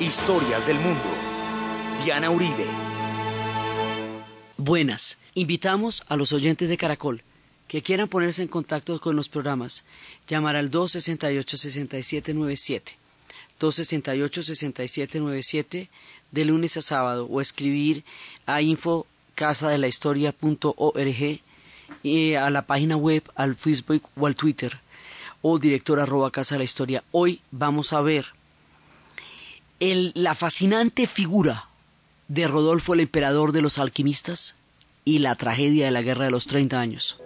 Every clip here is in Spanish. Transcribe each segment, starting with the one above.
Historias del mundo. Diana Uribe. Buenas. Invitamos a los oyentes de Caracol que quieran ponerse en contacto con los programas, llamar al 268-6797, 268-6797 de lunes a sábado o escribir a info casadelahistoria.org y a la página web, al Facebook o al Twitter o director arroba casa de la historia. Hoy vamos a ver el, la fascinante figura de Rodolfo el emperador de los alquimistas y la tragedia de la guerra de los 30 años.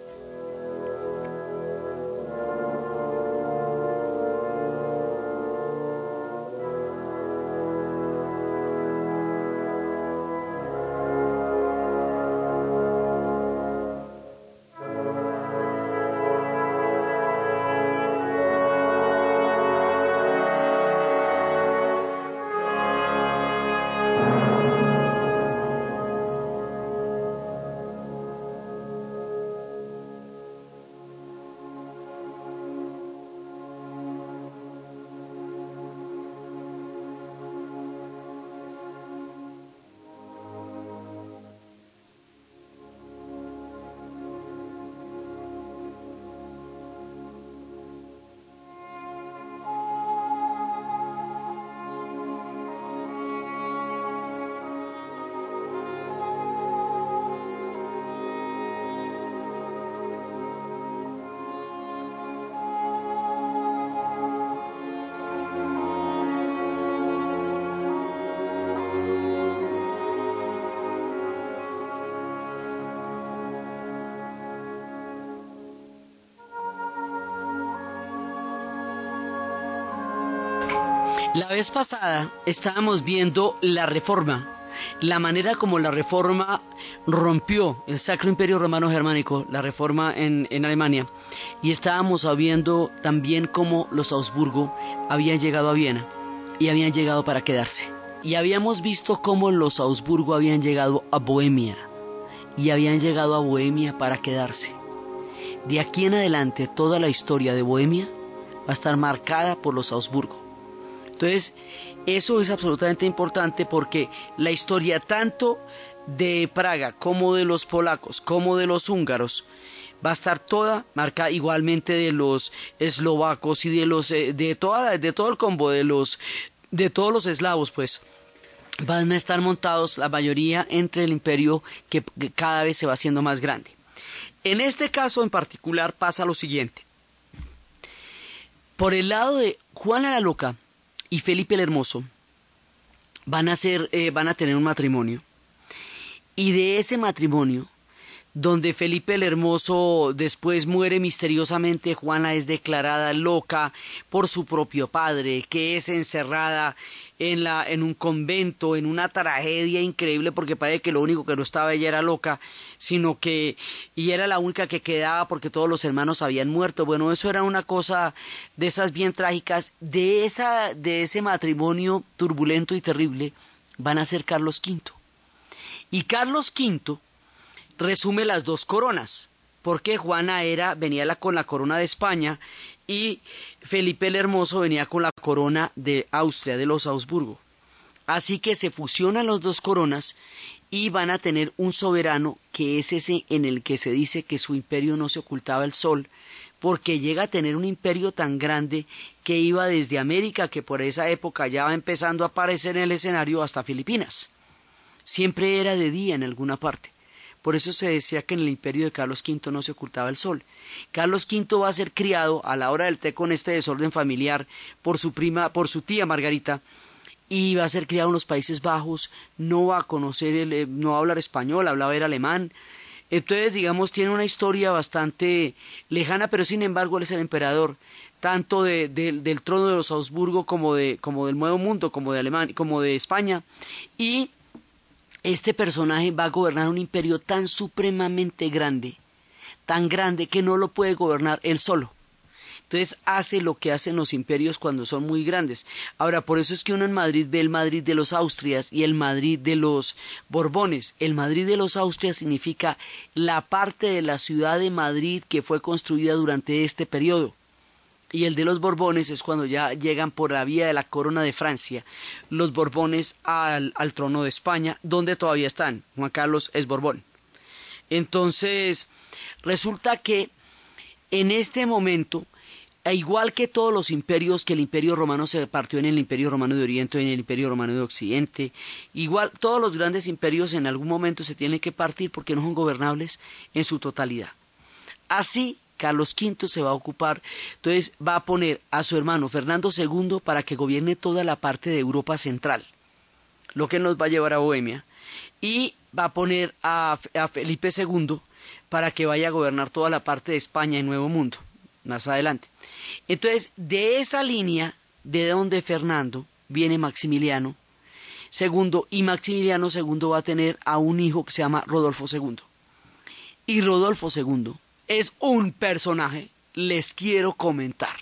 La vez pasada estábamos viendo la reforma, la manera como la reforma rompió el Sacro Imperio Romano Germánico, la reforma en, en Alemania, y estábamos viendo también cómo los Augsburgo habían llegado a Viena y habían llegado para quedarse. Y habíamos visto cómo los Augsburgo habían llegado a Bohemia y habían llegado a Bohemia para quedarse. De aquí en adelante toda la historia de Bohemia va a estar marcada por los Augsburgo. Entonces, eso es absolutamente importante porque la historia tanto de Praga como de los polacos, como de los húngaros, va a estar toda marcada igualmente de los eslovacos y de los de toda de todo el combo de los de todos los eslavos, pues van a estar montados la mayoría entre el imperio que, que cada vez se va haciendo más grande. En este caso en particular pasa lo siguiente. Por el lado de Juana la Loca, y Felipe el Hermoso van a, ser, eh, van a tener un matrimonio. Y de ese matrimonio, donde Felipe el Hermoso después muere misteriosamente, Juana es declarada loca por su propio padre, que es encerrada en, la, en un convento, en una tragedia increíble, porque parece que lo único que no estaba ella era loca, sino que y era la única que quedaba porque todos los hermanos habían muerto. Bueno, eso era una cosa de esas bien trágicas. De, esa, de ese matrimonio turbulento y terrible van a ser Carlos V. Y Carlos V resume las dos coronas, porque Juana era, venía con la corona de España y Felipe el Hermoso venía con la corona de Austria, de los Augsburgo. Así que se fusionan las dos coronas y van a tener un soberano que es ese en el que se dice que su imperio no se ocultaba el sol, porque llega a tener un imperio tan grande que iba desde América, que por esa época ya va empezando a aparecer en el escenario, hasta Filipinas. Siempre era de día en alguna parte. Por eso se decía que en el imperio de Carlos V no se ocultaba el sol. Carlos V va a ser criado a la hora del té con este desorden familiar por su prima, por su tía Margarita, y va a ser criado en los Países Bajos, no va a conocer, el, eh, no va a hablar español, hablaba era alemán. Entonces, digamos, tiene una historia bastante lejana, pero sin embargo él es el emperador tanto de, del trono de los Augsburgo como, como del Nuevo Mundo, como de, Alemania, como de España. Y este personaje va a gobernar un imperio tan supremamente grande, tan grande que no lo puede gobernar él solo. Entonces hace lo que hacen los imperios cuando son muy grandes. Ahora, por eso es que uno en Madrid ve el Madrid de los Austrias y el Madrid de los Borbones. El Madrid de los Austrias significa la parte de la ciudad de Madrid que fue construida durante este periodo y el de los Borbones es cuando ya llegan por la vía de la corona de Francia los Borbones al, al trono de España, donde todavía están. Juan Carlos es Borbón. Entonces, resulta que en este momento, igual que todos los imperios, que el imperio romano se partió en el imperio romano de Oriente en el imperio romano de Occidente, igual todos los grandes imperios en algún momento se tienen que partir porque no son gobernables en su totalidad. Así Carlos V se va a ocupar, entonces va a poner a su hermano Fernando II para que gobierne toda la parte de Europa Central, lo que nos va a llevar a Bohemia, y va a poner a, Felipe II para que vaya a gobernar toda la parte de España y Nuevo Mundo, más adelante. Entonces, de esa línea, de donde Fernando viene Maximiliano II, y Maximiliano II va a tener a un hijo que se llama Rodolfo II. Y Rodolfo II es un personaje, les quiero comentar.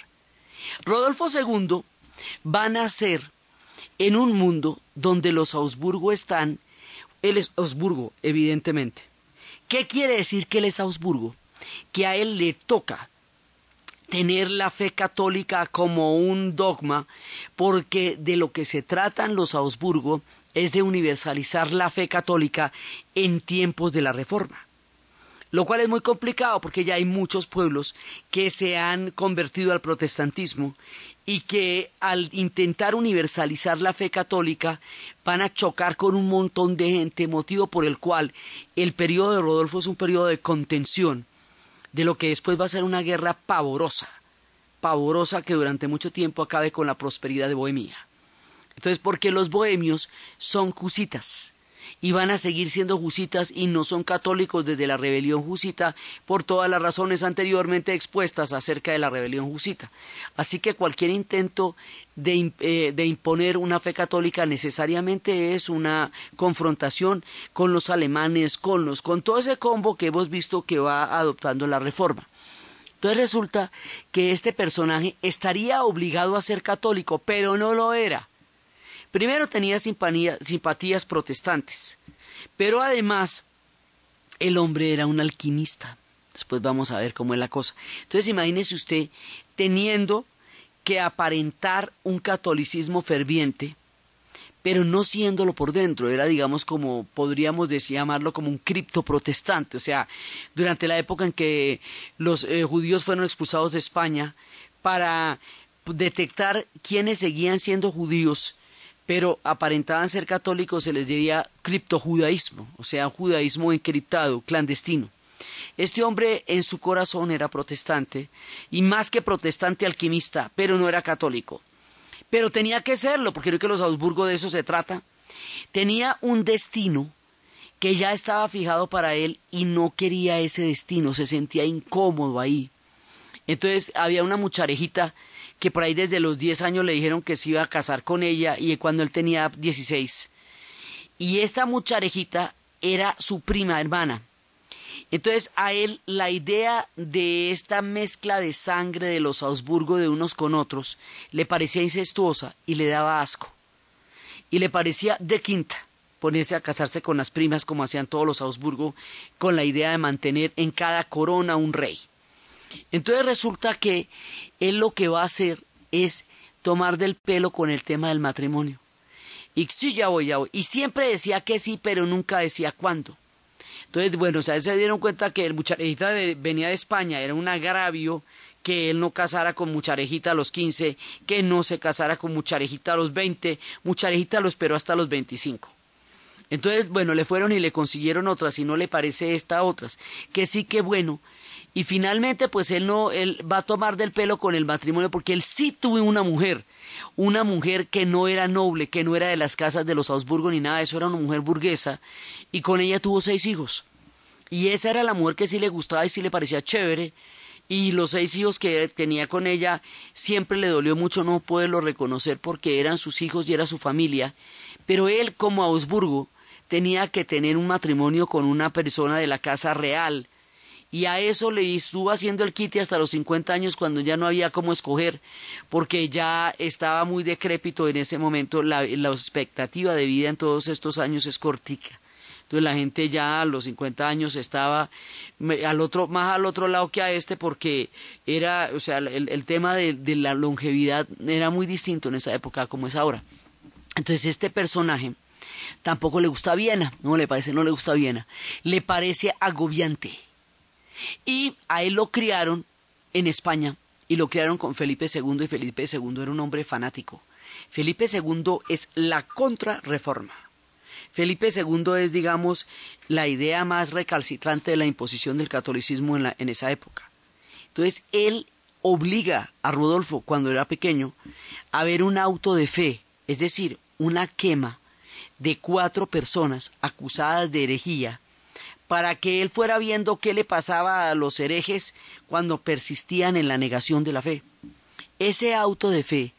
Rodolfo II va a nacer en un mundo donde los Augsburgo están, él es Augsburgo, evidentemente. ¿Qué quiere decir que él es Augsburgo? Que a él le toca tener la fe católica como un dogma, porque de lo que se tratan los Augsburgo es de universalizar la fe católica en tiempos de la Reforma lo cual es muy complicado porque ya hay muchos pueblos que se han convertido al protestantismo y que al intentar universalizar la fe católica van a chocar con un montón de gente, motivo por el cual el periodo de Rodolfo es un periodo de contención de lo que después va a ser una guerra pavorosa, pavorosa que durante mucho tiempo acabe con la prosperidad de Bohemia. Entonces, porque los bohemios son cusitas, y van a seguir siendo jusitas y no son católicos desde la rebelión jusita por todas las razones anteriormente expuestas acerca de la rebelión jusita. Así que cualquier intento de, eh, de, imponer una fe católica necesariamente es una confrontación con los alemanes, con los, con todo ese combo que hemos visto que va adoptando la reforma. Entonces resulta que este personaje estaría obligado a ser católico, pero no lo era. Primero tenía simpatías protestantes, pero además el hombre era un alquimista. Después vamos a ver cómo es la cosa. Entonces imagínese usted teniendo que aparentar un catolicismo ferviente, pero no siéndolo por dentro, era digamos como podríamos llamarlo como un cripto protestante, o sea, durante la época en que los eh, judíos fueron expulsados de España para detectar quiénes seguían siendo judíos pero aparentaban ser católicos, se les diría criptojudaísmo, o sea, judaísmo encriptado, clandestino. Este hombre en su corazón era protestante, y más que protestante alquimista, pero no era católico. Pero tenía que serlo, porque creo que los Augsburgo de eso se trata. Tenía un destino que ya estaba fijado para él y no quería ese destino, se sentía incómodo ahí. Entonces había una mucharejita que por ahí desde los 10 años le dijeron que se iba a casar con ella y cuando él tenía 16. Y esta mucharejita era su prima hermana. Entonces a él la idea de esta mezcla de sangre de los Augsburgo de unos con otros le parecía incestuosa y le daba asco. Y le parecía de quinta ponerse a casarse con las primas como hacían todos los Augsburgo con la idea de mantener en cada corona un rey. Entonces resulta que él lo que va a hacer es tomar del pelo con el tema del matrimonio. Y sí, ya voy, ya voy. Y siempre decía que sí, pero nunca decía cuándo. Entonces, bueno, o sea, se dieron cuenta que el mucharejita venía de España, era un agravio que él no casara con mucharejita a los 15, que no se casara con mucharejita a los 20, mucharejita lo esperó hasta los 25. Entonces, bueno, le fueron y le consiguieron otras, y no le parece esta otras, que sí que bueno, y finalmente pues él no él va a tomar del pelo con el matrimonio porque él sí tuvo una mujer una mujer que no era noble que no era de las casas de los Augsburgo ni nada de eso era una mujer burguesa y con ella tuvo seis hijos. Y esa era la mujer que sí le gustaba y sí le parecía chévere y los seis hijos que tenía con ella siempre le dolió mucho no poderlo reconocer porque eran sus hijos y era su familia. Pero él como Augsburgo tenía que tener un matrimonio con una persona de la casa real y a eso le estuvo haciendo el quite hasta los 50 años cuando ya no había cómo escoger, porque ya estaba muy decrépito en ese momento, la, la expectativa de vida en todos estos años es cortica. Entonces la gente ya a los 50 años estaba al otro, más al otro lado que a este porque era, o sea, el, tema de, de, la longevidad era muy distinto en esa época como es ahora. Entonces este personaje tampoco le gusta Viena, no le parece, no le gusta Viena, le parece agobiante. Y a él lo criaron en España y lo criaron con Felipe II y Felipe II era un hombre fanático. Felipe II es la contrarreforma. Felipe II es, digamos, la idea más recalcitrante de la imposición del catolicismo en, en esa época. Entonces, él obliga a Rodolfo, cuando era pequeño, a ver un auto de fe, es decir, una quema de cuatro personas acusadas de herejía, para que él fuera viendo qué le pasaba a los herejes cuando persistían en la negación de la fe. Ese auto de fe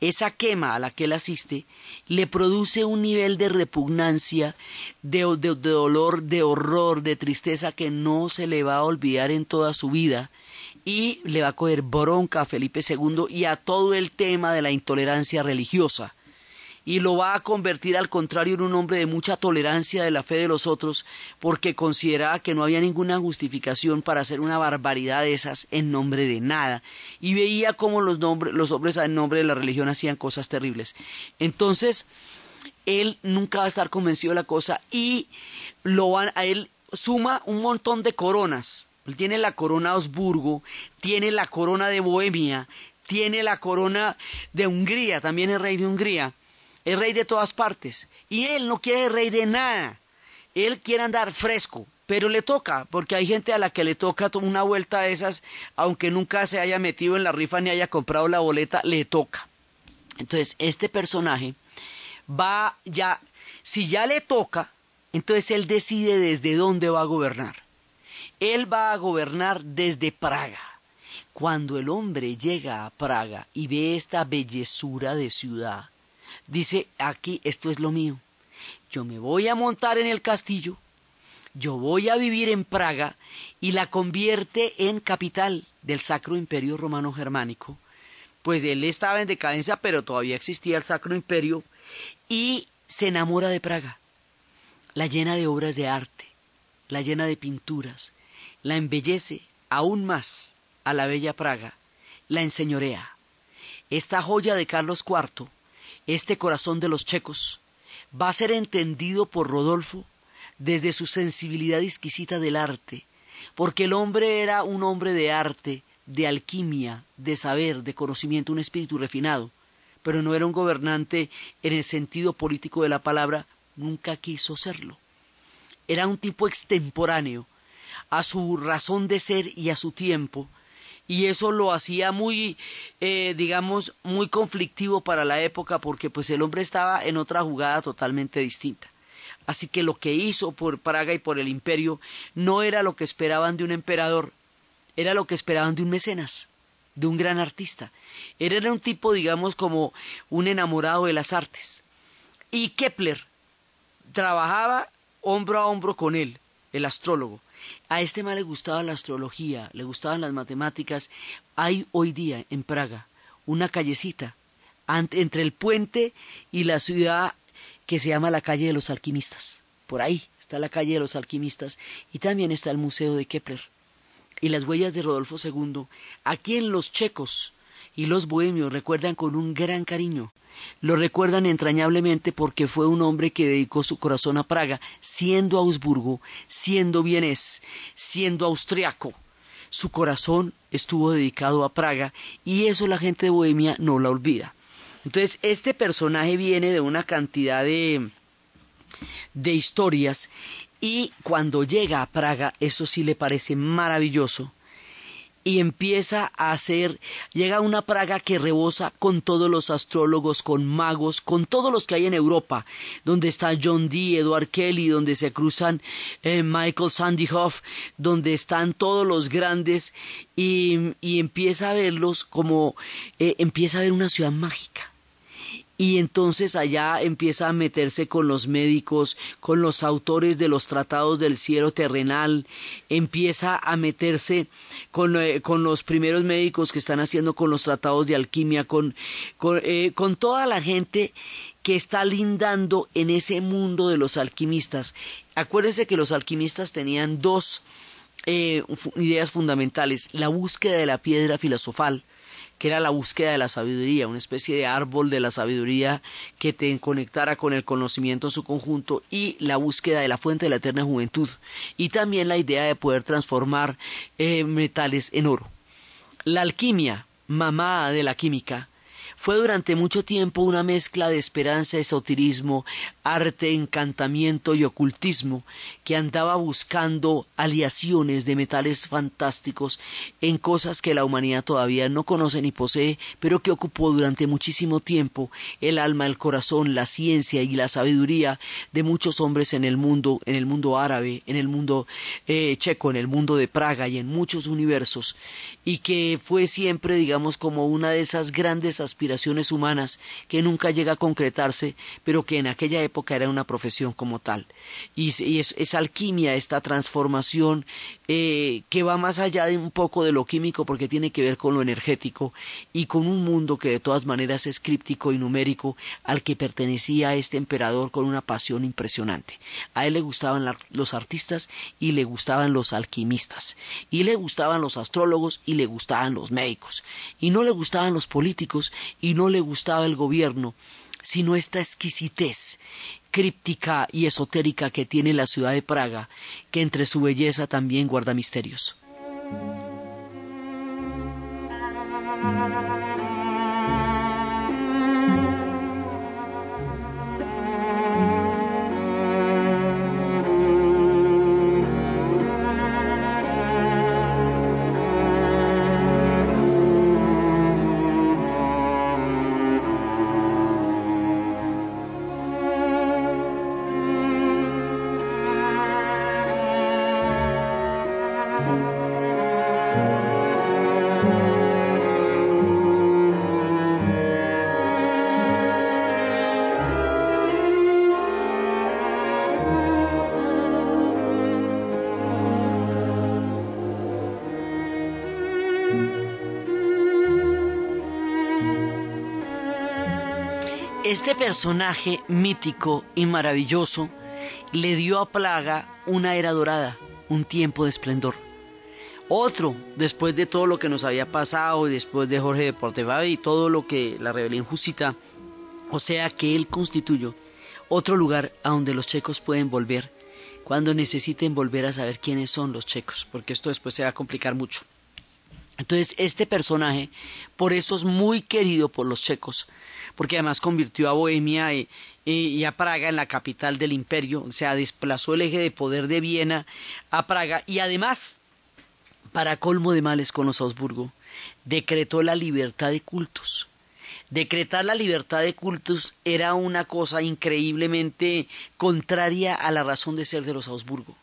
esa quema a la que él asiste le produce un nivel de repugnancia, de, dolor, de horror, de tristeza que no se le va a olvidar en toda su vida y le va a coger bronca a Felipe II y a todo el tema de la intolerancia religiosa y lo va a convertir al contrario en un hombre de mucha tolerancia de la fe de los otros, porque consideraba que no había ninguna justificación para hacer una barbaridad de esas en nombre de nada, y veía cómo los, los hombres en nombre de la religión hacían cosas terribles. Entonces, él nunca va a estar convencido de la cosa y lo van a él suma un montón de coronas. Él tiene la corona de Osburgo, tiene la corona de Bohemia, tiene la corona de Hungría, también es rey de Hungría es rey de todas partes. Y él no quiere rey de nada. Él quiere andar fresco, pero le toca, porque hay gente a la que le toca una vuelta de esas, aunque nunca se haya metido en la rifa ni haya comprado la boleta, le toca. Entonces, este personaje va ya, si ya le toca, entonces él decide desde dónde va a gobernar. Él va a gobernar desde Praga. Cuando el hombre llega a Praga y ve esta bellezura de ciudad, dice aquí esto es lo mío. Yo me voy a montar en el castillo, yo voy a vivir en Praga y la convierte en capital del Sacro Imperio Romano Germánico. Pues él estaba en decadencia, pero todavía existía el Sacro Imperio y se enamora de Praga. La llena de obras de arte, la llena de pinturas, la embellece aún más a la bella Praga, la enseñorea. Esta joya de Carlos IV este corazón de los checos va a ser entendido por Rodolfo desde su sensibilidad exquisita del arte, porque el hombre era un hombre de arte, de alquimia, de saber, de conocimiento, un espíritu refinado, pero no era un gobernante en el sentido político de la palabra, nunca quiso serlo. Era un tipo extemporáneo, a su razón de ser y a su tiempo, y eso lo hacía muy, eh, digamos, muy conflictivo para la época porque pues el hombre estaba en otra jugada totalmente distinta. Así que lo que hizo por Praga y por el imperio no era lo que esperaban de un emperador, era lo que esperaban de un mecenas, de un gran artista. Era un tipo, digamos, como un enamorado de las artes. Y Kepler trabajaba hombro a hombro con él, el astrólogo. A este mal le gustaba la astrología, le gustaban las matemáticas. Hay hoy día en Praga una callecita entre el puente y la ciudad que se llama la calle de los alquimistas. Por ahí está la calle de los alquimistas y también está el Museo de Kepler y las huellas de Rodolfo II, a quien los checos y los bohemios recuerdan con un gran cariño lo recuerdan entrañablemente porque fue un hombre que dedicó su corazón a Praga, siendo Augsburgo, siendo vienés, siendo austriaco. Su corazón estuvo dedicado a Praga y eso la gente de Bohemia no la olvida. Entonces, este personaje viene de una cantidad de, de historias y cuando llega a Praga, eso sí le parece maravilloso, y empieza a hacer, llega una Praga que rebosa con todos los astrólogos, con magos, con todos los que hay en Europa, donde está John Dee, Edward Kelly, donde se cruzan eh, Michael Sandy Hoff, donde están todos los grandes, y, empieza a verlos como, eh, empieza a ver una ciudad mágica y entonces allá empieza a meterse con los médicos, con los autores de los tratados del cielo terrenal, empieza a meterse con, eh, con los primeros médicos que están haciendo con los tratados de alquimia, con, con, eh, con toda la gente que está lindando en ese mundo de los alquimistas. Acuérdense que los alquimistas tenían dos eh, ideas fundamentales, la búsqueda de la piedra filosofal, que era la búsqueda de la sabiduría, una especie de árbol de la sabiduría que te conectara con el conocimiento en su conjunto y la búsqueda de la fuente de la eterna juventud y también la idea de poder transformar eh, metales en oro. La alquimia, mamá de la química, fue durante mucho tiempo una mezcla de esperanza, esoterismo, arte, encantamiento y ocultismo que andaba buscando aliaciones de metales fantásticos en cosas que la humanidad todavía no conoce ni posee, pero que ocupó durante muchísimo tiempo el alma, el corazón, la ciencia y la sabiduría de muchos hombres en el mundo, en el mundo árabe, en el mundo eh, checo, en el mundo de Praga y en muchos universos, y que fue siempre, digamos, como una de esas grandes aspiraciones humanas que nunca llega a concretarse, pero que en aquella época era una profesión como tal. Y, es, esa alquimia, esta transformación eh, que va más allá de un poco de lo químico porque tiene que ver con lo energético y con un mundo que de todas maneras es críptico y numérico al que pertenecía este emperador con una pasión impresionante. A él le gustaban los artistas y le gustaban los alquimistas y le gustaban los astrólogos y le gustaban los médicos y no le gustaban los políticos y no le gustaba el gobierno, sino esta exquisitez críptica y esotérica que tiene la ciudad de Praga, que entre su belleza también guarda misterios. Este personaje mítico y maravilloso le dio a Plaga una era dorada, un tiempo de esplendor. Otro, después de todo lo que nos había pasado, y después de Jorge de Portevado y todo lo que la rebelión jusita, o sea que él constituyó otro lugar a donde los checos pueden volver cuando necesiten volver a saber quiénes son los checos, porque esto después se va a complicar mucho. Entonces, este personaje, por eso es muy querido por los checos, porque además convirtió a Bohemia y, a Praga en la capital del imperio, o sea, desplazó el eje de poder de Viena a Praga y además, para colmo de males con los Augsburgo, decretó la libertad de cultos. Decretar la libertad de cultos era una cosa increíblemente contraria a la razón de ser de los Augsburgo.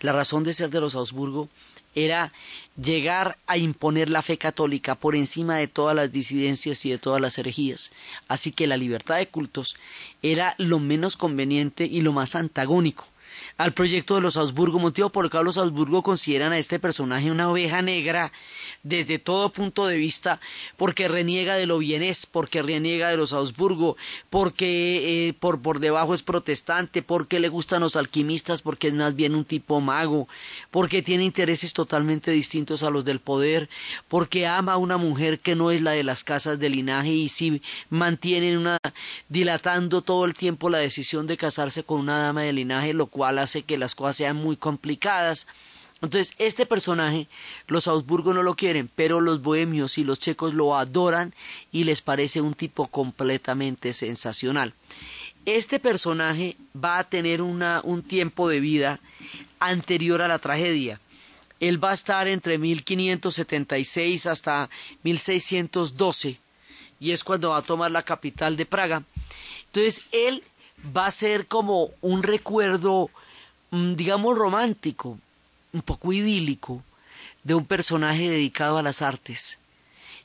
La razón de ser de los Augsburgo era llegar a imponer la fe católica por encima de todas las disidencias y de todas las herejías. Así que la libertad de cultos era lo menos conveniente y lo más antagónico al proyecto de los Habsburgo, motivo por el cual los Habsburgo consideran a este personaje una oveja negra desde todo punto de vista, porque reniega de lo bienes, porque reniega de los Habsburgo, porque eh, por, por debajo es protestante, porque le gustan los alquimistas, porque es más bien un tipo mago, porque tiene intereses totalmente distintos a los del poder, porque ama a una mujer que no es la de las casas de linaje y si mantiene una dilatando todo el tiempo la decisión de casarse con una dama de linaje, lo cual hace que las cosas sean muy complicadas. Entonces, este personaje, los Augsburgo no lo quieren, pero los bohemios y los checos lo adoran y les parece un tipo completamente sensacional. Este personaje va a tener una, un tiempo de vida anterior a la tragedia. Él va a estar entre 1576 hasta 1612 y es cuando va a tomar la capital de Praga. Entonces, él va a ser como un recuerdo digamos, romántico, un poco idílico, de un personaje dedicado a las artes.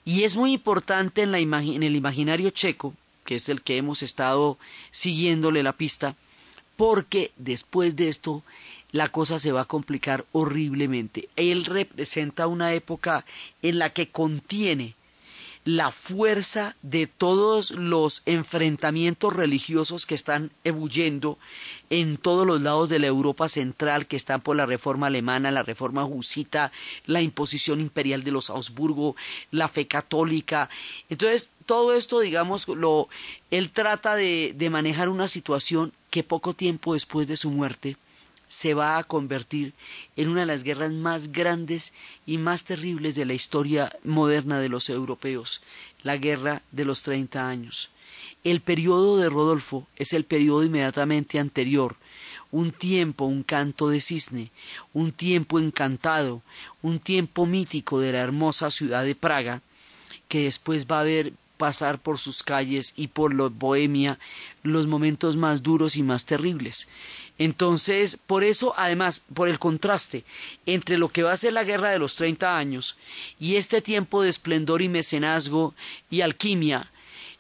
Y es muy importante en, la en el imaginario checo, que es el que hemos estado siguiéndole la pista, porque después de esto la cosa se va a complicar horriblemente. Él representa una época en la que contiene la fuerza de todos los enfrentamientos religiosos que están ebulliendo en todos los lados de la Europa central, que están por la reforma alemana, la reforma jusita, la imposición imperial de los Augsburgo, la fe católica. Entonces, todo esto, digamos, lo, él trata de, de manejar una situación que poco tiempo después de su muerte, se va a convertir en una de las guerras más grandes y más terribles de la historia moderna de los europeos, la guerra de los treinta años. El periodo de Rodolfo es el periodo inmediatamente anterior, un tiempo, un canto de cisne, un tiempo encantado, un tiempo mítico de la hermosa ciudad de Praga, que después va a ver pasar por sus calles y por la Bohemia los momentos más duros y más terribles. Entonces, por eso, además, por el contraste entre lo que va a ser la guerra de los treinta años y este tiempo de esplendor y mecenazgo y alquimia,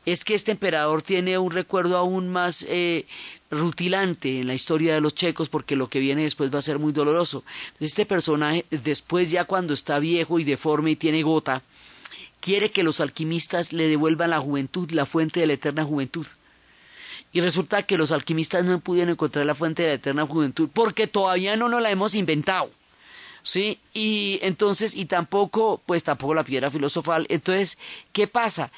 es que este emperador tiene un recuerdo aún más eh, rutilante en la historia de los checos porque lo que viene después va a ser muy doloroso. Este personaje, después ya cuando está viejo y deforme y tiene gota, quiere que los alquimistas le devuelvan la juventud, la fuente de la eterna juventud. Y resulta que los alquimistas no pudieron encontrar la fuente de la eterna juventud porque todavía no nos la hemos inventado. ¿Sí? Y entonces, y tampoco, pues tampoco la piedra filosofal. Entonces, ¿qué pasa?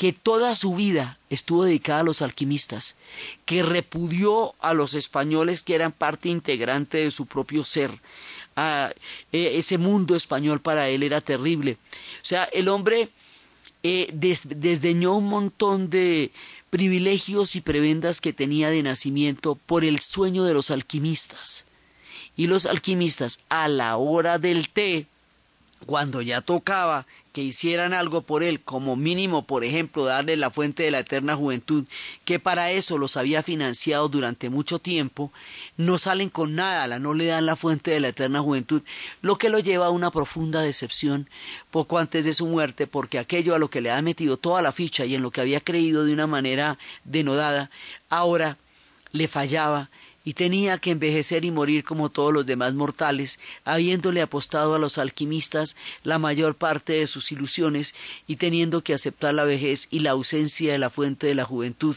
Que toda su vida estuvo dedicada a los alquimistas, que repudió a los españoles que eran parte integrante de su propio ser. A, e, ese mundo español para él era terrible. O sea, el hombre eh, desdeñó un montón de, privilegios y prebendas que tenía de nacimiento por el sueño de los alquimistas. Y los alquimistas, a la hora del té, cuando ya tocaba que hicieran algo por él, como mínimo, por ejemplo, darle la fuente de la eterna juventud, que para eso los había financiado durante mucho tiempo, no salen con nada, no le dan la fuente de la eterna juventud, lo que lo lleva a una profunda decepción poco antes de su muerte, porque aquello a lo que le ha metido toda la ficha y en lo que había creído de una manera denodada, ahora le fallaba y tenía que envejecer y morir como todos los demás mortales, habiéndole apostado a los alquimistas la mayor parte de sus ilusiones y teniendo que aceptar la vejez y la ausencia de la fuente de la juventud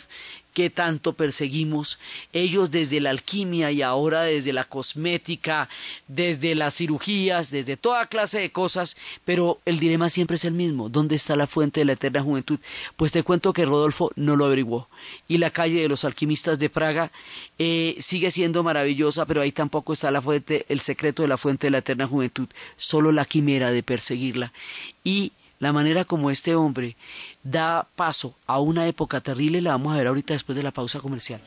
que tanto perseguimos, ellos desde la alquimia y ahora desde la cosmética, desde las cirugías, desde toda clase de cosas, pero el dilema siempre es el mismo, ¿dónde está la fuente de la eterna juventud? Pues te cuento que Rodolfo no lo averiguó. Y la calle de los alquimistas de Praga eh, sigue siendo maravillosa, pero ahí tampoco está la fuente, el secreto de la fuente de la eterna juventud, solo la quimera de perseguirla. Y la manera como este hombre da paso a una época terrible la vamos a ver ahorita después de la pausa comercial.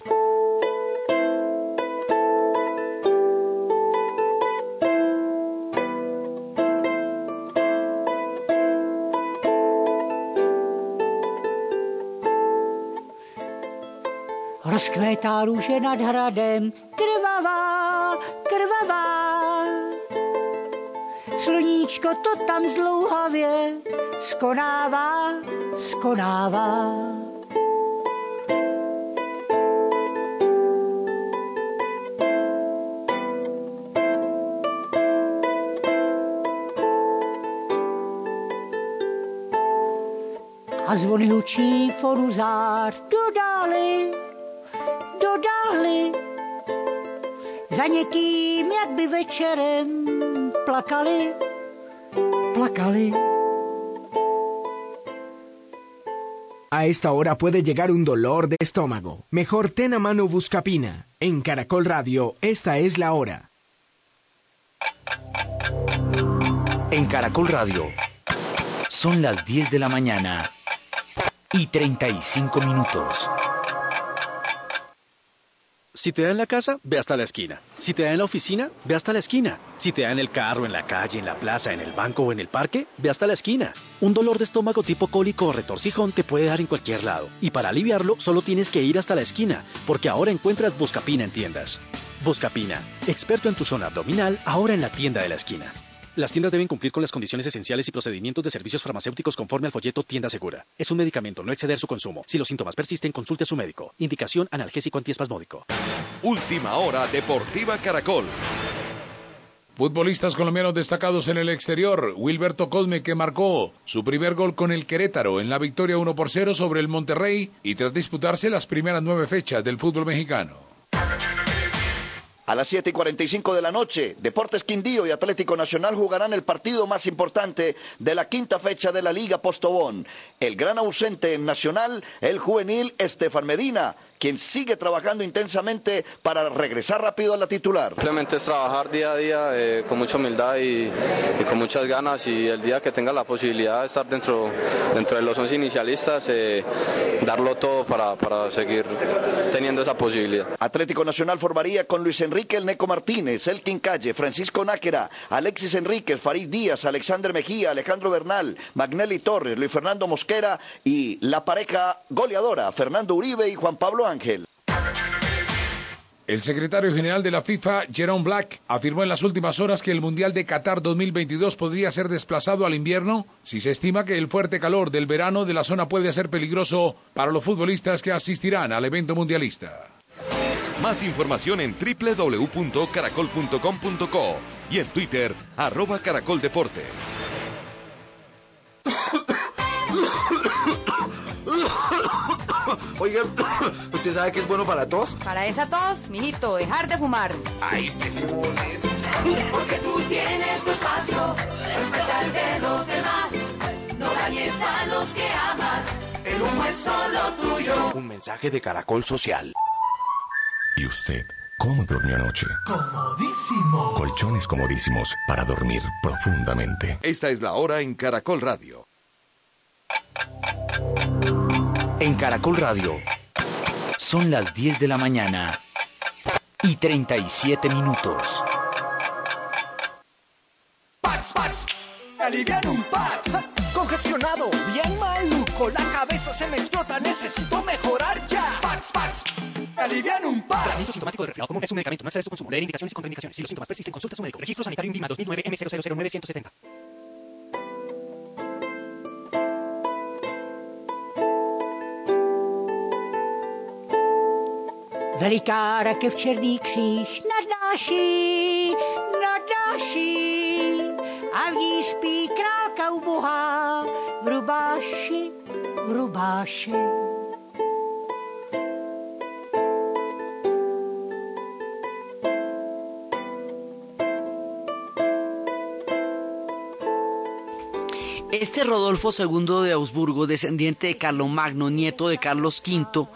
Rozkvétá růže nad hradem, krvavá, krvavá. Sluníčko to tam zdlouhavě skonává, skonává. A zvony hučí fonu zář dodali, dodali. Za někým, jak by večerem plakali, plakali. A esta hora puede llegar un dolor de estómago. Mejor ten a mano Buscapina. En Caracol Radio, esta es la hora. En Caracol Radio, son las 10 de la mañana y 35 minutos. Si te da en la casa, ve hasta la esquina. Si te da en la oficina, ve hasta la esquina. Si te da en el carro, en la calle, en la plaza, en el banco o en el parque, ve hasta la esquina. Un dolor de estómago tipo cólico o retorcijón te puede dar en cualquier lado. Y para aliviarlo, solo tienes que ir hasta la esquina, porque ahora encuentras Buscapina en tiendas. Buscapina, experto en tu zona abdominal, ahora en la tienda de la esquina. Las tiendas deben cumplir con las condiciones esenciales y procedimientos de servicios farmacéuticos conforme al folleto Tienda Segura. Es un medicamento, no exceder su consumo. Si los síntomas persisten, consulte a su médico. Indicación analgésico antiespasmódico. Última hora Deportiva Caracol. Futbolistas colombianos destacados en el exterior. Wilberto Cosme que marcó su primer gol con el Querétaro en la victoria 1 por 0 sobre el Monterrey y tras disputarse las primeras nueve fechas del fútbol mexicano. A las 7 y 45 de la noche, Deportes Quindío y Atlético Nacional jugarán el partido más importante de la quinta fecha de la Liga Postobón. El gran ausente en Nacional, el juvenil Estefan Medina, quien sigue trabajando intensamente para regresar rápido a la titular. Simplemente es trabajar día a día eh, con mucha humildad y, con muchas ganas y el día que tenga la posibilidad de estar dentro, dentro de los 11 inicialistas, eh, darlo todo para, para seguir teniendo esa posibilidad. Atlético Nacional formaría con Luis Enrique El Neco Martínez, Elkin Calle, Francisco Náquera, Alexis Enríquez, Farid Díaz, Alexander Mejía, Alejandro Bernal, Magnelli Torres, Luis Fernando Mosquera y la pareja goleadora Fernando Uribe y Juan Pablo Ángel. El secretario general de la FIFA, Jerome Black, afirmó en las últimas horas que el Mundial de Qatar 2022 podría ser desplazado al invierno si se estima que el fuerte calor del verano de la zona puede ser peligroso para los futbolistas que asistirán al evento mundialista. Más información en www.caracol.com.co y en Twitter, arroba caracoldeportes. Oiga, ¿usted sabe que es bueno para tos? Para esa tos, mijito, dejar de fumar. Ahí este sí. Porque tú tienes tu espacio, respeta el de los demás. No dañes a los que amas, el humo es solo tuyo. Un mensaje de Caracol Social. ¿Y usted? ¿Cómo durmió anoche? Comodísimo. Colchones comodísimos para dormir profundamente. Esta es la hora en Caracol Radio. En Caracol Radio son las 10 de la mañana y 37 minutos. Pax, Pax, alivian un Pax. Congestionado, bien maluco, la cabeza se me explota, necesito mejorar ya. Pax, Pax, alivian un Pax. Tratamiento sintomático de resfriado común es un medicamento, no excede su consumo. Leer indicaciones y contraindicaciones. Si los síntomas persisten, consulta a su médico. Registro sanitario INVIMA 2009 M000970. Velikára ke včerný kříž nadnáší, nadnáší. A v ní spí králka ubohá v rubáši, v rubáši. Este Rodolfo II de Augsburgo, descendiente de Carlomagno, nieto de Carlos V,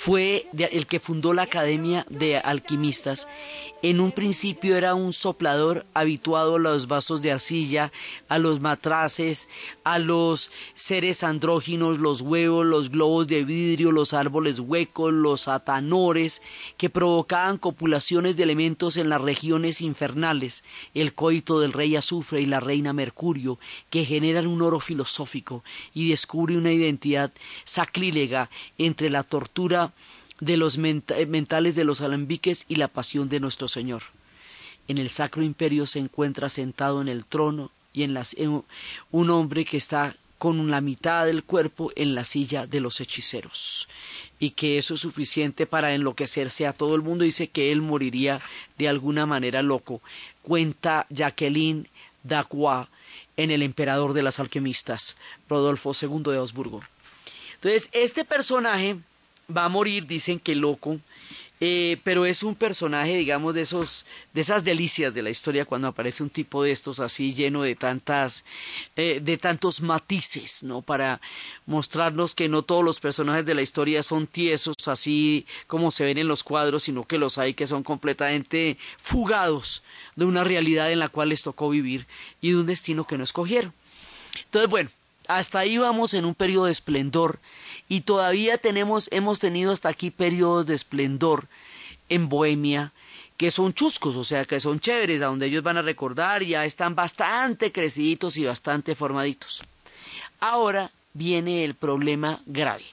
fue el que fundó la Academia de Alquimistas. En un principio era un soplador habituado a los vasos de arcilla, a los matraces, a los seres andróginos, los huevos, los globos de vidrio, los árboles huecos, los atanores, que provocaban copulaciones de elementos en las regiones infernales, el coito del rey azufre y la reina mercurio, que generan un oro filosófico y descubre una identidad sacrílega entre la tortura de los mentales de los alambiques y la pasión de nuestro Señor. En el Sacro Imperio se encuentra sentado en el trono y en, las, un hombre que está con la mitad del cuerpo en la silla de los hechiceros. Y que eso es suficiente para enloquecerse a todo el mundo. Dice que él moriría de alguna manera loco. Cuenta Jacqueline Dacroix en El emperador de las alquimistas Rodolfo II de Augsburgo entonces este personaje va a morir, dicen que loco, eh, pero es un personaje, digamos, de esos, de esas delicias de la historia cuando aparece un tipo de estos así lleno de tantas, eh, de tantos matices, ¿no? Para mostrarnos que no todos los personajes de la historia son tiesos así como se ven en los cuadros, sino que los hay que son completamente fugados de una realidad en la cual les tocó vivir y de un destino que no escogieron. Entonces, bueno, hasta ahí vamos en un periodo de esplendor y todavía tenemos, hemos tenido hasta aquí periodos de esplendor en Bohemia que son chuscos, o sea, que son chéveres, a donde ellos van a recordar, ya están bastante creciditos y bastante formaditos. Ahora viene el problema grave.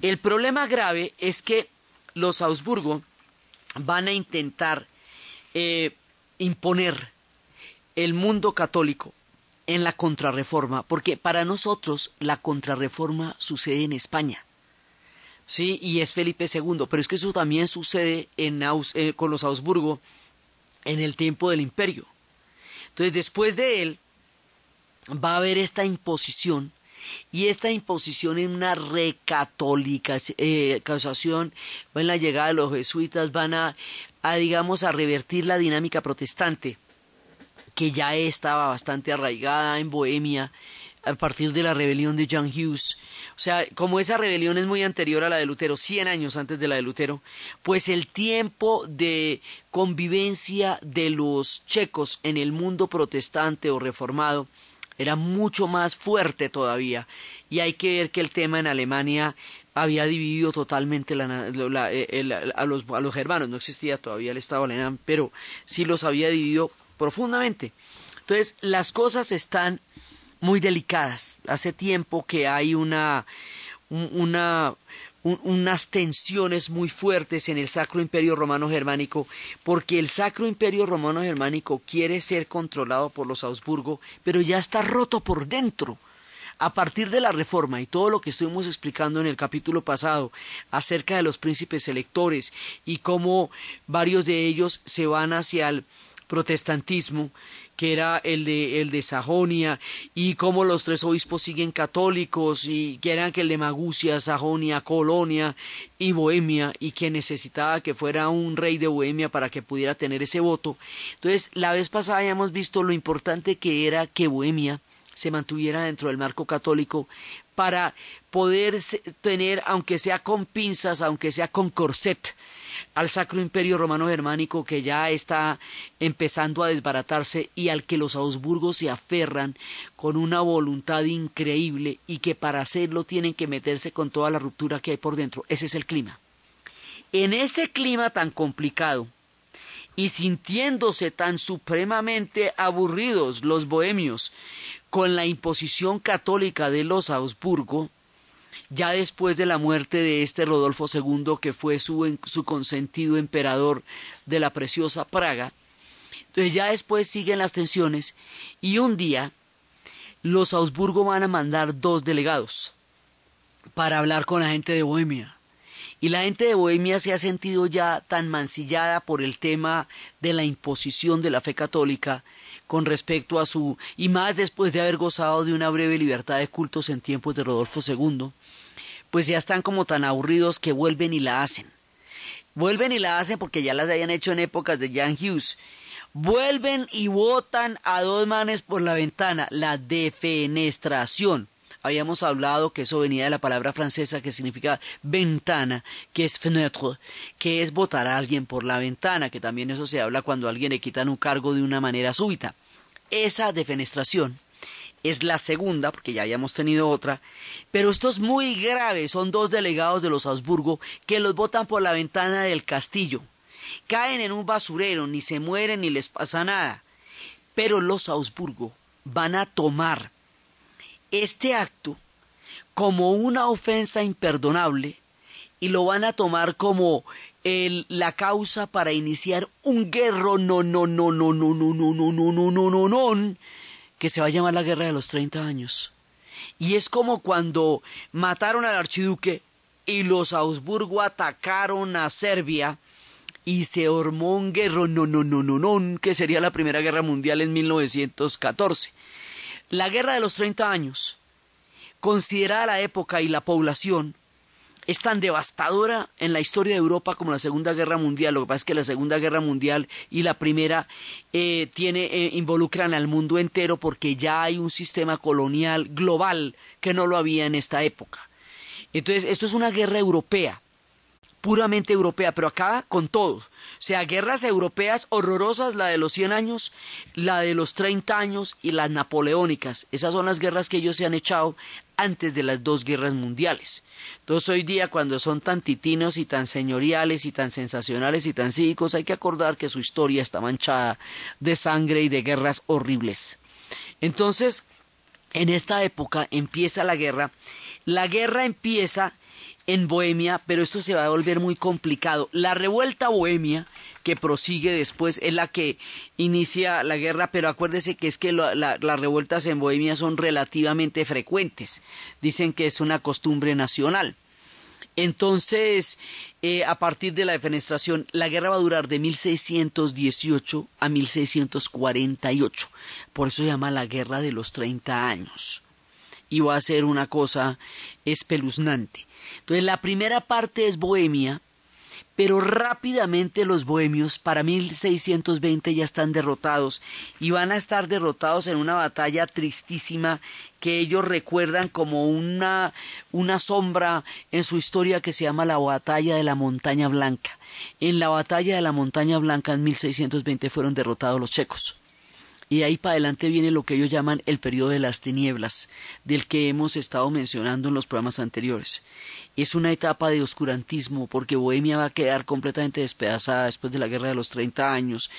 El problema grave es que los Augsburgo van a intentar eh, imponer el mundo católico en la contrarreforma, porque para nosotros la contrarreforma sucede en España. Sí, y es Felipe II, pero es que eso también sucede en eh, con los Augsburgo en el tiempo del imperio. Entonces, después de él, va a haber esta imposición y esta imposición en una recatolicación, eh, en la llegada de los jesuitas, van a, digamos, a revertir la dinámica protestante, que ya estaba bastante arraigada en Bohemia a partir de la rebelión de John Hughes. O sea, como esa rebelión es muy anterior a la de Lutero, 100 años antes de la de Lutero, pues el tiempo de convivencia de los checos en el mundo protestante o reformado era mucho más fuerte todavía. Y hay que ver que el tema en Alemania había dividido totalmente eh, a, los, a los germanos. No existía todavía el Estado alemán, pero sí los había dividido profundamente. Entonces, las cosas están muy delicadas. Hace tiempo que hay una, una, unas tensiones muy fuertes en el Sacro Imperio Romano Germánico, porque el Sacro Imperio Romano Germánico quiere ser controlado por los Augsburgo, pero ya está roto por dentro. A partir de la reforma y todo lo que estuvimos explicando en el capítulo pasado acerca de los príncipes electores y cómo varios de ellos se van hacia el protestantismo, que era el de, el de Sajonia, y cómo los tres obispos siguen católicos, y que eran que el de Magucia, Sajonia, Colonia y Bohemia, y que necesitaba que fuera un rey de Bohemia para que pudiera tener ese voto. Entonces, la vez pasada habíamos visto lo importante que era que Bohemia se mantuviera dentro del marco católico para poder tener, aunque sea con pinzas, aunque sea con corset, al Sacro Imperio Romano Germánico que ya está empezando a desbaratarse y al que los Augsburgos se aferran con una voluntad increíble y que para hacerlo tienen que meterse con toda la ruptura que hay por dentro. Ese es el clima. En ese clima tan complicado y sintiéndose tan supremamente aburridos los bohemios con la imposición católica de los Augsburgo, ya después de la muerte de este Rodolfo II, que fue su, su consentido emperador de la preciosa Praga, entonces ya después siguen las tensiones y un día los Augsburgo van a mandar dos delegados para hablar con la gente de Bohemia. Y la gente de Bohemia se ha sentido ya tan mancillada por el tema de la imposición de la fe católica con respecto a su, y más después de haber gozado de una breve libertad de cultos en tiempos de Rodolfo II, pues ya están como tan aburridos que vuelven y la hacen. Vuelven y la hacen porque ya las habían hecho en épocas de Jan Hughes. Vuelven y votan a dos manes por la ventana, la defenestración. Habíamos hablado que eso venía de la palabra francesa que significa ventana, que es fenêtre, que es votar a alguien por la ventana, que también eso se habla cuando a alguien le quitan un cargo de una manera súbita. Esa defenestración es la segunda, porque ya habíamos tenido otra, pero esto es muy grave, son dos delegados de los Habsburgo que los botan por la ventana del castillo. Caen en un basurero, ni se mueren ni les pasa nada. Pero los Habsburgo van a tomar este acto como una ofensa imperdonable y lo van a tomar como el, la causa para iniciar un guerro no no no no no no no no no no no no no que se va a llamar la Guerra de los Treinta Años. Y es como cuando mataron al archiduque y los Augsburgo atacaron a Serbia y se formó un guerro no no no no no que sería la Primera Guerra Mundial en 1914. La Guerra de los Treinta Años, considerada la época y la población, es tan devastadora en la historia de Europa como la Segunda Guerra Mundial. Lo que pasa es que la Segunda Guerra Mundial y la Primera eh, tiene, eh, involucran al mundo entero porque ya hay un sistema colonial global que no lo había en esta época. Entonces, esto es una guerra europea, puramente europea, pero acá con todos. O sea, guerras europeas horrorosas, la de los 100 años, la de los 30 años y las napoleónicas. Esas son las guerras que ellos se han echado antes de las dos guerras mundiales. Entonces hoy día cuando son tan titinos y tan señoriales y tan sensacionales y tan cívicos hay que acordar que su historia está manchada de sangre y de guerras horribles. Entonces, en esta época empieza la guerra. La guerra empieza en Bohemia, pero esto se va a volver muy complicado. La revuelta bohemia que prosigue después es la que inicia la guerra, pero acuérdese que es que las revueltas en Bohemia son relativamente frecuentes. Dicen que es una costumbre nacional. Entonces, eh, a partir de la defenestración, la guerra va a durar de 1618 a 1648. Por eso se llama la guerra de los 30 años. Y va a ser una cosa espeluznante. Entonces, la primera parte es Bohemia, pero rápidamente los bohemios para 1620 ya están derrotados y van a estar derrotados en una batalla tristísima que ellos recuerdan como una, una sombra en su historia que se llama la batalla de la montaña blanca. En la batalla de la montaña blanca en 1620 fueron derrotados los checos. Y de ahí para adelante viene lo que ellos llaman el periodo de las tinieblas, del que hemos estado mencionando en los programas anteriores. Es una etapa de oscurantismo porque Bohemia va a quedar completamente despedazada después de la Guerra de los 30 años.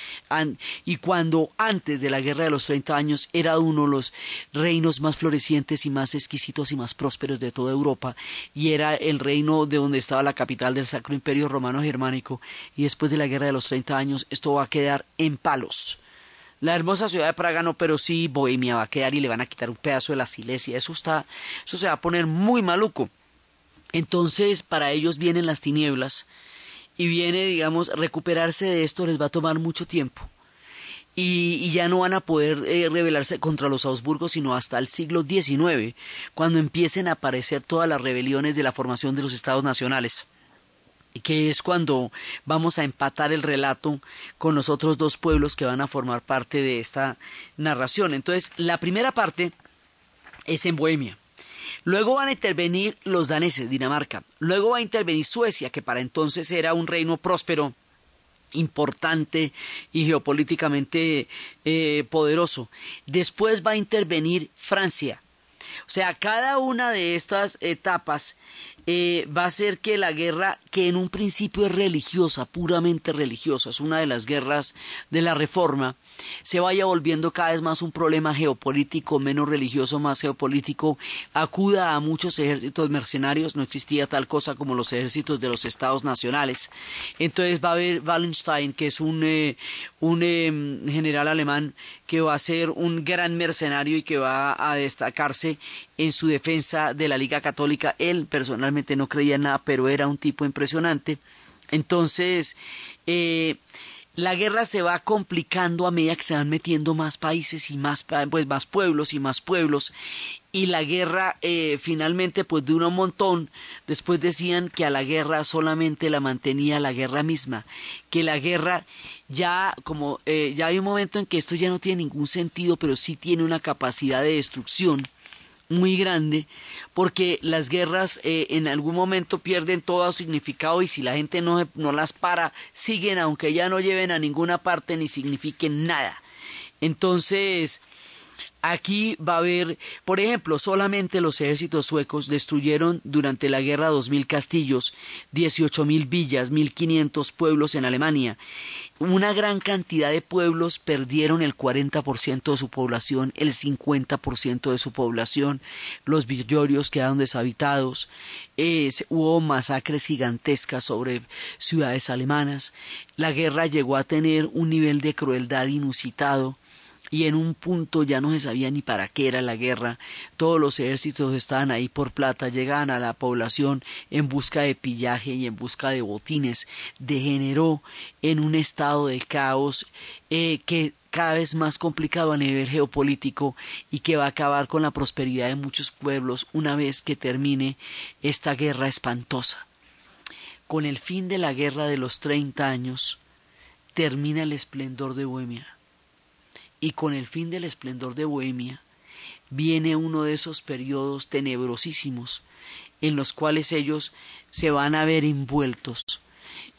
y cuando antes de la Guerra de los 30 años era uno de los reinos más florecientes y más exquisitos y más prósperos de toda Europa, y era el reino de donde estaba la capital del Sacro Imperio Romano Germánico, y después de la Guerra de los 30 años esto va a quedar en palos. La hermosa ciudad de Praga no, pero sí Bohemia va a quedar y le van a quitar un pedazo de la Silesia. Eso está, eso se va a poner muy maluco. Entonces, para ellos vienen las tinieblas y viene, digamos, recuperarse de esto les va a tomar mucho tiempo. Y, ya no van a poder eh, rebelarse contra los Augsburgos sino hasta el siglo XIX, cuando empiecen a aparecer todas las rebeliones de la formación de los estados nacionales que es cuando vamos a empatar el relato con los otros dos pueblos que van a formar parte de esta narración. Entonces, la primera parte es en Bohemia. Luego van a intervenir los daneses, Dinamarca. Luego va a intervenir Suecia, que para entonces era un reino próspero, importante y geopolíticamente eh, poderoso. Después va a intervenir Francia. O sea, cada una de estas etapas eh, va a ser que la guerra, que en un principio es religiosa, puramente religiosa, es una de las guerras de la Reforma, se vaya volviendo cada vez más un problema geopolítico, menos religioso, más geopolítico, acuda a muchos ejércitos mercenarios, no existía tal cosa como los ejércitos de los estados nacionales. Entonces va a haber Wallenstein, que es un, eh, un em, general alemán que va a ser un gran mercenario y que va a destacarse en su defensa de la Liga Católica. Él personalmente no creía en nada, pero era un tipo impresionante. Entonces, eh, la guerra se va complicando a medida que se van metiendo más países y más, pues, más pueblos y más pueblos y la guerra eh, finalmente pues dura un montón. Después decían que a la guerra solamente la mantenía la guerra misma, que la guerra ya como eh, ya hay un momento en que esto ya no tiene ningún sentido, pero sí tiene una capacidad de destrucción muy grande porque las guerras eh, en algún momento pierden todo significado y si la gente no, no las para, siguen aunque ya no lleven a ninguna parte ni signifiquen nada. Entonces, Aquí va a haber, por ejemplo, solamente los ejércitos suecos destruyeron durante la guerra dos mil castillos, dieciocho mil villas, mil quinientos pueblos en Alemania. Una gran cantidad de pueblos perdieron el 40% de su población, el 50% de su población. Los villorios quedaron deshabitados. hubo masacres gigantescas sobre ciudades alemanas. La guerra llegó a tener un nivel de crueldad inusitado y en un punto ya no se sabía ni para qué era la guerra, todos los ejércitos estaban ahí por plata, llegaban a la población en busca de pillaje y en busca de botines, degeneró en un estado de caos eh, que cada vez más complicado a nivel geopolítico y que va a acabar con la prosperidad de muchos pueblos una vez que termine esta guerra espantosa. Con el fin de la guerra de los treinta años, termina el esplendor de Bohemia y con el fin del esplendor de Bohemia, viene uno de esos periodos tenebrosísimos en los cuales ellos se van a ver envueltos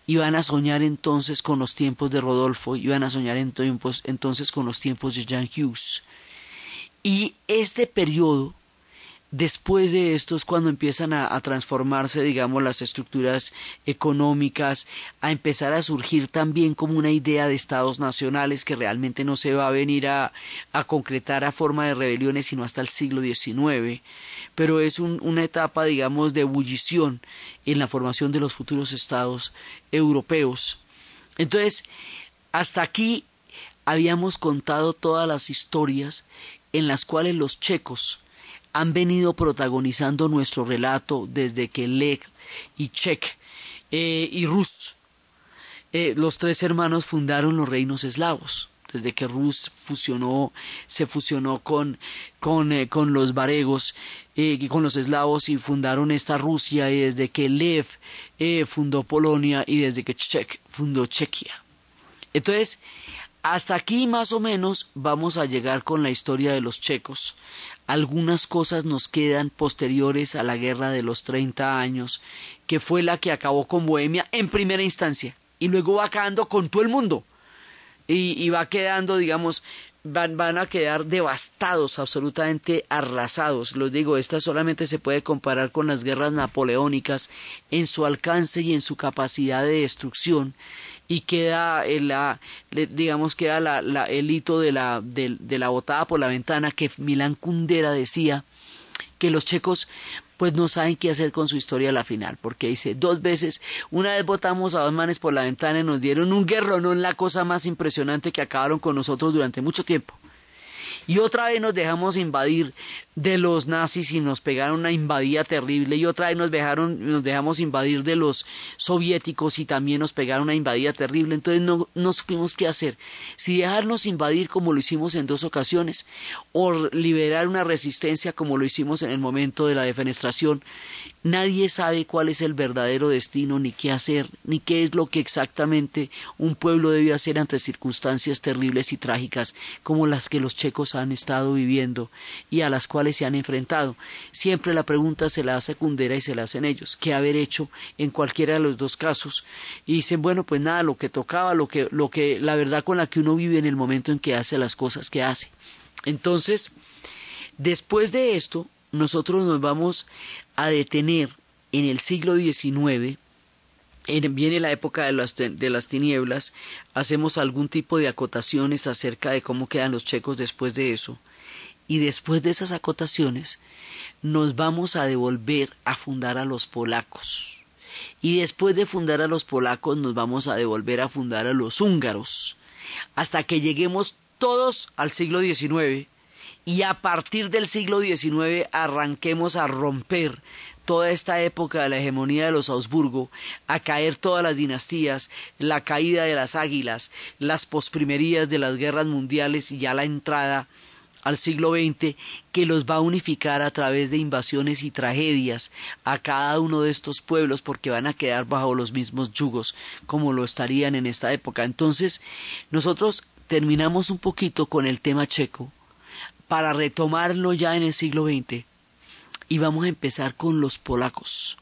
y van a soñar entonces con los tiempos de Rodolfo y van a soñar entonces con los tiempos de Jan Hughes. Y este periodo Después de esto es cuando empiezan a, transformarse, digamos, las estructuras económicas, a empezar a surgir también como una idea de estados nacionales que realmente no se va a venir a, concretar a forma de rebeliones sino hasta el siglo XIX, pero es una etapa, digamos, de ebullición en la formación de los futuros estados europeos. Entonces, hasta aquí habíamos contado todas las historias en las cuales los checos han venido protagonizando nuestro relato desde que Lev y Chek eh, y Rus, eh, los tres hermanos fundaron los reinos eslavos desde que Rus fusionó, se fusionó con, con, eh, con los varegos, eh, con los eslavos y fundaron esta Rusia, y desde que Lev fundó Polonia y desde que Czech fundó Chequia. Entonces, hasta aquí más o menos vamos a llegar con la historia de los checos. Algunas cosas nos quedan posteriores a la guerra de los 30 años, que fue la que acabó con Bohemia en primera instancia y luego va acabando con todo el mundo y, va quedando, digamos, van, van a quedar devastados, absolutamente arrasados. Los digo, esta solamente se puede comparar con las guerras napoleónicas en su alcance y en su capacidad de destrucción y queda el, la, digamos queda la, la, el hito de la, de, de la botada por la ventana que Milán Kundera decía que los checos pues no saben qué hacer con su historia a la final, porque dice dos veces, una vez votamos a dos manes por la ventana y nos dieron un guerrón, la cosa más impresionante que acabaron con nosotros durante mucho tiempo. Y otra vez nos dejamos invadir de los nazis y nos pegaron una invadida terrible. Y otra vez nos, dejaron, nos dejamos invadir de los soviéticos y también nos pegaron una invadida terrible. Entonces no, no supimos qué hacer. Si dejarnos invadir como lo hicimos en dos ocasiones o liberar una resistencia como lo hicimos en el momento de la defenestración Nadie sabe cuál es el verdadero destino, ni qué hacer, ni qué es lo que exactamente un pueblo debe hacer ante circunstancias terribles y trágicas como las que los checos han estado viviendo y a las cuales se han enfrentado. Siempre la pregunta se la hace Cundera y se la hacen ellos. ¿Qué haber hecho en cualquiera de los dos casos? Y dicen, bueno, pues nada, lo que tocaba, lo que, lo que, la verdad con la que uno vive en el momento en que hace las cosas que hace. Entonces, después de esto, nosotros nos vamos a detener en el siglo XIX, viene la época de las, de las tinieblas, hacemos algún tipo de acotaciones acerca de cómo quedan los checos después de eso, y después de esas acotaciones nos vamos a devolver a fundar a los polacos. Y después de fundar a los polacos nos vamos a devolver a fundar a los húngaros, hasta que lleguemos todos al siglo XIX y a partir del siglo XIX arranquemos a romper toda esta época de la hegemonía de los Augsburgo, a caer todas las dinastías, la caída de las águilas, las posprimerías de las guerras mundiales y ya la entrada al siglo XX que los va a unificar a través de invasiones y tragedias a cada uno de estos pueblos porque van a quedar bajo los mismos yugos como lo estarían en esta época. Entonces, nosotros terminamos un poquito con el tema checo para retomarlo ya en el siglo XX. Y vamos a empezar con los polacos.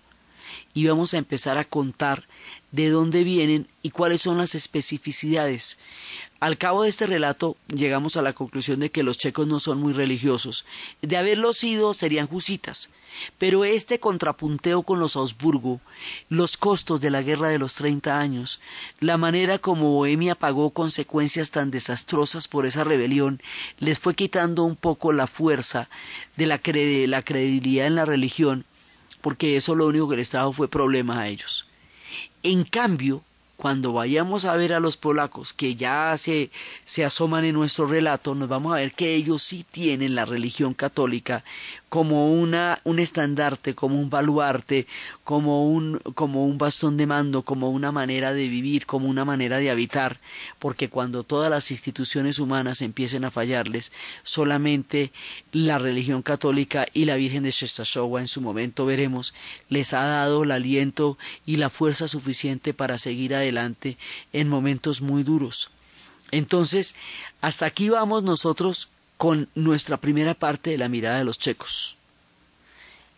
Y vamos a empezar a contar de dónde vienen y cuáles son las especificidades. Al cabo de este relato llegamos a la conclusión de que los checos no son muy religiosos. De haberlo sido serían jusitas. Pero este contrapunteo con los Augsburgo, los costos de la guerra de los treinta años, la manera como Bohemia pagó consecuencias tan desastrosas por esa rebelión, les fue quitando un poco la fuerza de la, la credibilidad en la religión, porque eso lo único que les trajo fue problemas a ellos. En cambio, cuando vayamos a ver a los polacos que ya se, se asoman en nuestro relato, nos vamos a ver que ellos sí tienen la religión católica como una, un estandarte, como un baluarte, como un, como un bastón de mando, como una manera de vivir, como una manera de habitar, porque cuando todas las instituciones humanas empiecen a fallarles, solamente la religión católica y la Virgen de Shestashowa en su momento veremos, les ha dado el aliento y la fuerza suficiente para seguir adelante en momentos muy duros. Entonces, hasta aquí vamos nosotros con nuestra primera parte de la mirada de los checos.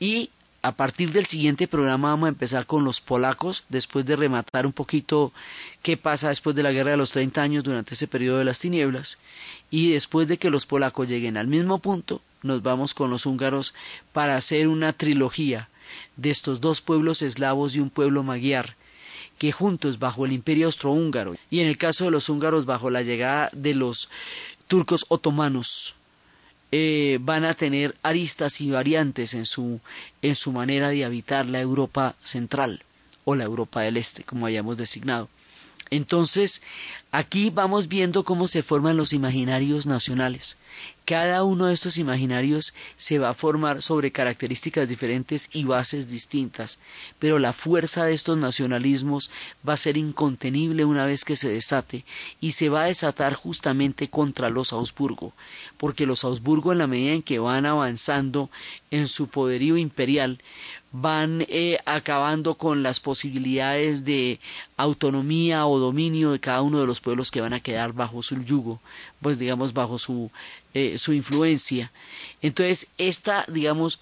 Y a partir del siguiente programa vamos a empezar con los polacos, después de rematar un poquito qué pasa después de la guerra de los 30 años durante ese periodo de las tinieblas. Y después de que los polacos lleguen al mismo punto, nos vamos con los húngaros para hacer una trilogía de estos dos pueblos eslavos y un pueblo magiar, que juntos bajo el imperio austrohúngaro y en el caso de los húngaros bajo la llegada de los turcos otomanos eh, van a tener aristas y variantes en su, en su manera de habitar la Europa central o la Europa del Este, como hayamos designado. Entonces, aquí vamos viendo cómo se forman los imaginarios nacionales. Cada uno de estos imaginarios se va a formar sobre características diferentes y bases distintas, pero la fuerza de estos nacionalismos va a ser incontenible una vez que se desate y se va a desatar justamente contra los Augsburgo, porque los Augsburgo en la medida en que van avanzando en su poderío imperial van eh, acabando con las posibilidades de autonomía o dominio de cada uno de los pueblos que van a quedar bajo su yugo, pues digamos bajo su, eh, su influencia. Entonces, esta, digamos,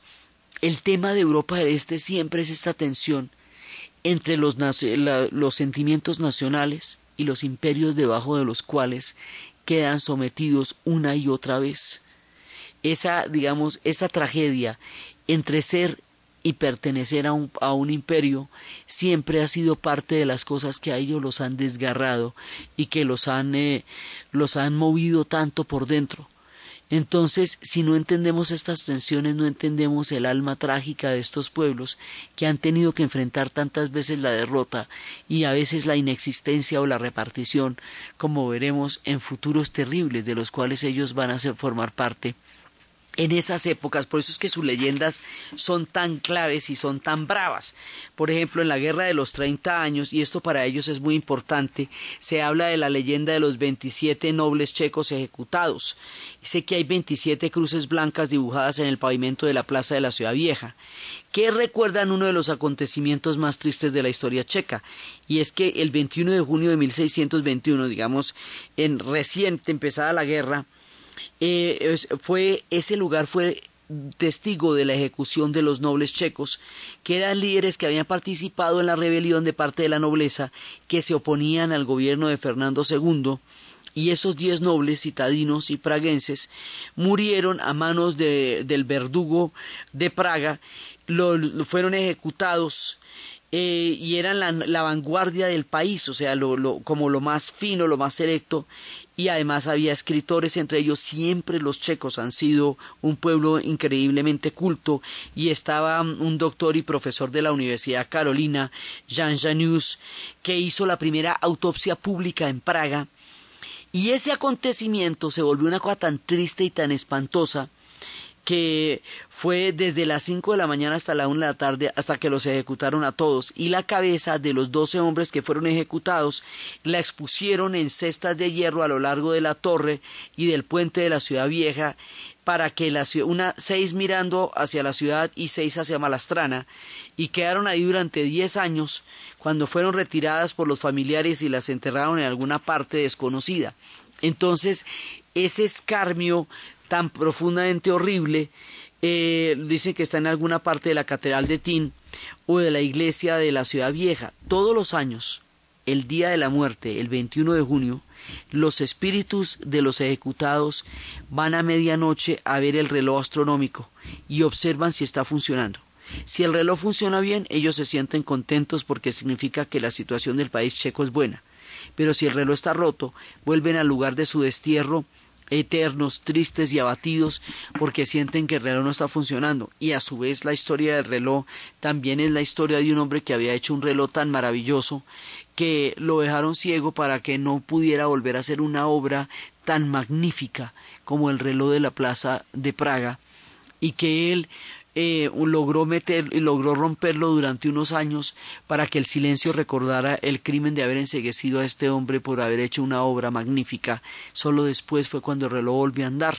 el tema de Europa del Este siempre es esta tensión entre los, los sentimientos nacionales y los imperios debajo de los cuales quedan sometidos una y otra vez. Esa, digamos, esa tragedia entre ser y pertenecer a un, a un imperio siempre ha sido parte de las cosas que a ellos los han desgarrado y que los han, eh, los han movido tanto por dentro. Entonces, si no entendemos estas tensiones, no entendemos el alma trágica de estos pueblos que han tenido que enfrentar tantas veces la derrota y a veces la inexistencia o la repartición, como veremos en futuros terribles de los cuales ellos van a formar parte en esas épocas, por eso es que sus leyendas son tan claves y son tan bravas. Por ejemplo, en la Guerra de los Treinta años, y esto para ellos es muy importante, se habla de la leyenda de los veintisiete nobles checos ejecutados. Sé que hay veintisiete cruces blancas dibujadas en el pavimento de la plaza de la ciudad vieja, que recuerdan uno de los acontecimientos más tristes de la historia checa, y es que el 21 de junio de 1621, digamos, en reciente empezada la guerra, eh, fue ese lugar fue testigo de la ejecución de los nobles checos, que eran líderes que habían participado en la rebelión de parte de la nobleza que se oponían al gobierno de Fernando II, y esos diez nobles citadinos y praguenses murieron a manos de, del verdugo de Praga, lo, fueron ejecutados eh, y eran la, vanguardia del país, o sea, lo, como lo más fino, lo más selecto, y además había escritores, entre ellos siempre los checos han sido un pueblo increíblemente culto. Y estaba un doctor y profesor de la Universidad Carolina, Jean Janus, que hizo la primera autopsia pública en Praga. Y ese acontecimiento se volvió una cosa tan triste y tan espantosa que fue desde las cinco de la mañana hasta la una de la tarde hasta que los ejecutaron a todos y la cabeza de los doce hombres que fueron ejecutados la expusieron en cestas de hierro a lo largo de la torre y del puente de la ciudad vieja para que una seis mirando hacia la ciudad y seis hacia Malastrana y quedaron ahí durante diez años cuando fueron retiradas por los familiares y las enterraron en alguna parte desconocida. Entonces, ese escarmio tan profundamente horrible, eh, dicen que está en alguna parte de la Catedral de Tin o de la iglesia de la Ciudad Vieja. Todos los años, el día de la muerte, el 21 de junio, los espíritus de los ejecutados van a medianoche a ver el reloj astronómico y observan si está funcionando. Si el reloj funciona bien, ellos se sienten contentos porque significa que la situación del país checo es buena. Pero si el reloj está roto, vuelven al lugar de su destierro eternos, tristes y abatidos porque sienten que el reloj no está funcionando. Y a su vez la historia del reloj también es la historia de un hombre que había hecho un reloj tan maravilloso que lo dejaron ciego para que no pudiera volver a hacer una obra tan magnífica como el reloj de la plaza de Praga y que él eh, logró meter y logró romperlo durante unos años para que el silencio recordara el crimen de haber enseguecido a este hombre por haber hecho una obra magnífica. Solo después fue cuando el reloj volvió a andar.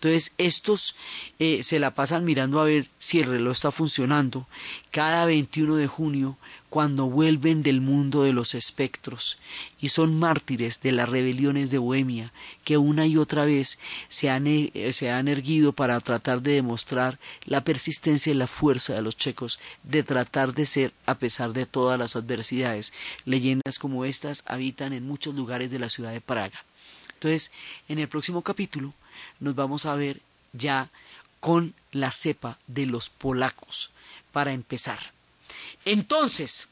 Entonces estos eh, se la pasan mirando a ver si el reloj está funcionando. Cada 21 de junio cuando vuelven del mundo de los espectros y son mártires de las rebeliones de Bohemia que una y otra vez se han, eh, se han erguido para tratar de demostrar la persistencia y la fuerza de los checos de tratar de ser a pesar de todas las adversidades. Leyendas como estas habitan en muchos lugares de la ciudad de Praga. Entonces, en el próximo capítulo nos vamos a ver ya con la cepa de los polacos para empezar. Entonces,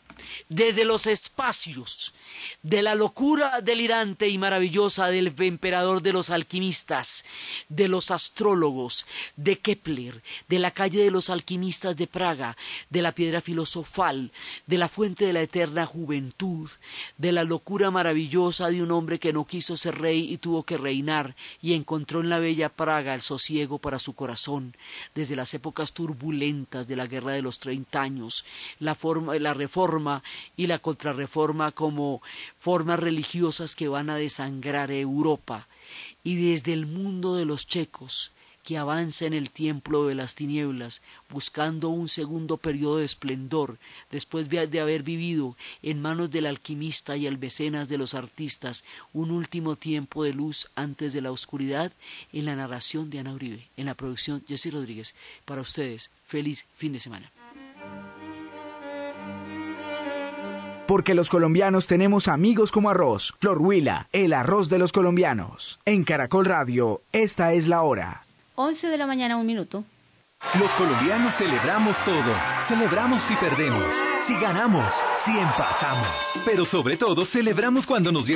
desde los espacios de la locura delirante y maravillosa del emperador de los alquimistas, de los astrólogos, de Kepler, de la calle de los alquimistas de Praga, de la piedra filosofal, de la fuente de la eterna juventud, de la locura maravillosa de un hombre que no quiso ser rey y tuvo que reinar y encontró en la bella Praga el sosiego para su corazón, desde las épocas turbulentas de la guerra de los treinta años, la, la reforma y la contrarreforma como formas religiosas que van a desangrar Europa, y desde el mundo de los checos, que avanza en el tiempo de las tinieblas, buscando un segundo periodo de esplendor, después de haber vivido en manos del alquimista y el mecenas de los artistas un último tiempo de luz antes de la oscuridad, en la narración de Ana Uribe, en la producción Jessy Rodríguez. Para ustedes, feliz fin de semana. Porque los colombianos tenemos amigos como arroz. Flor Huila, el arroz de los colombianos. En Caracol Radio, esta es la hora. 11 de la mañana, un minuto. Los colombianos celebramos todo. Celebramos si perdemos, si ganamos, si empatamos. Pero sobre todo, celebramos cuando nos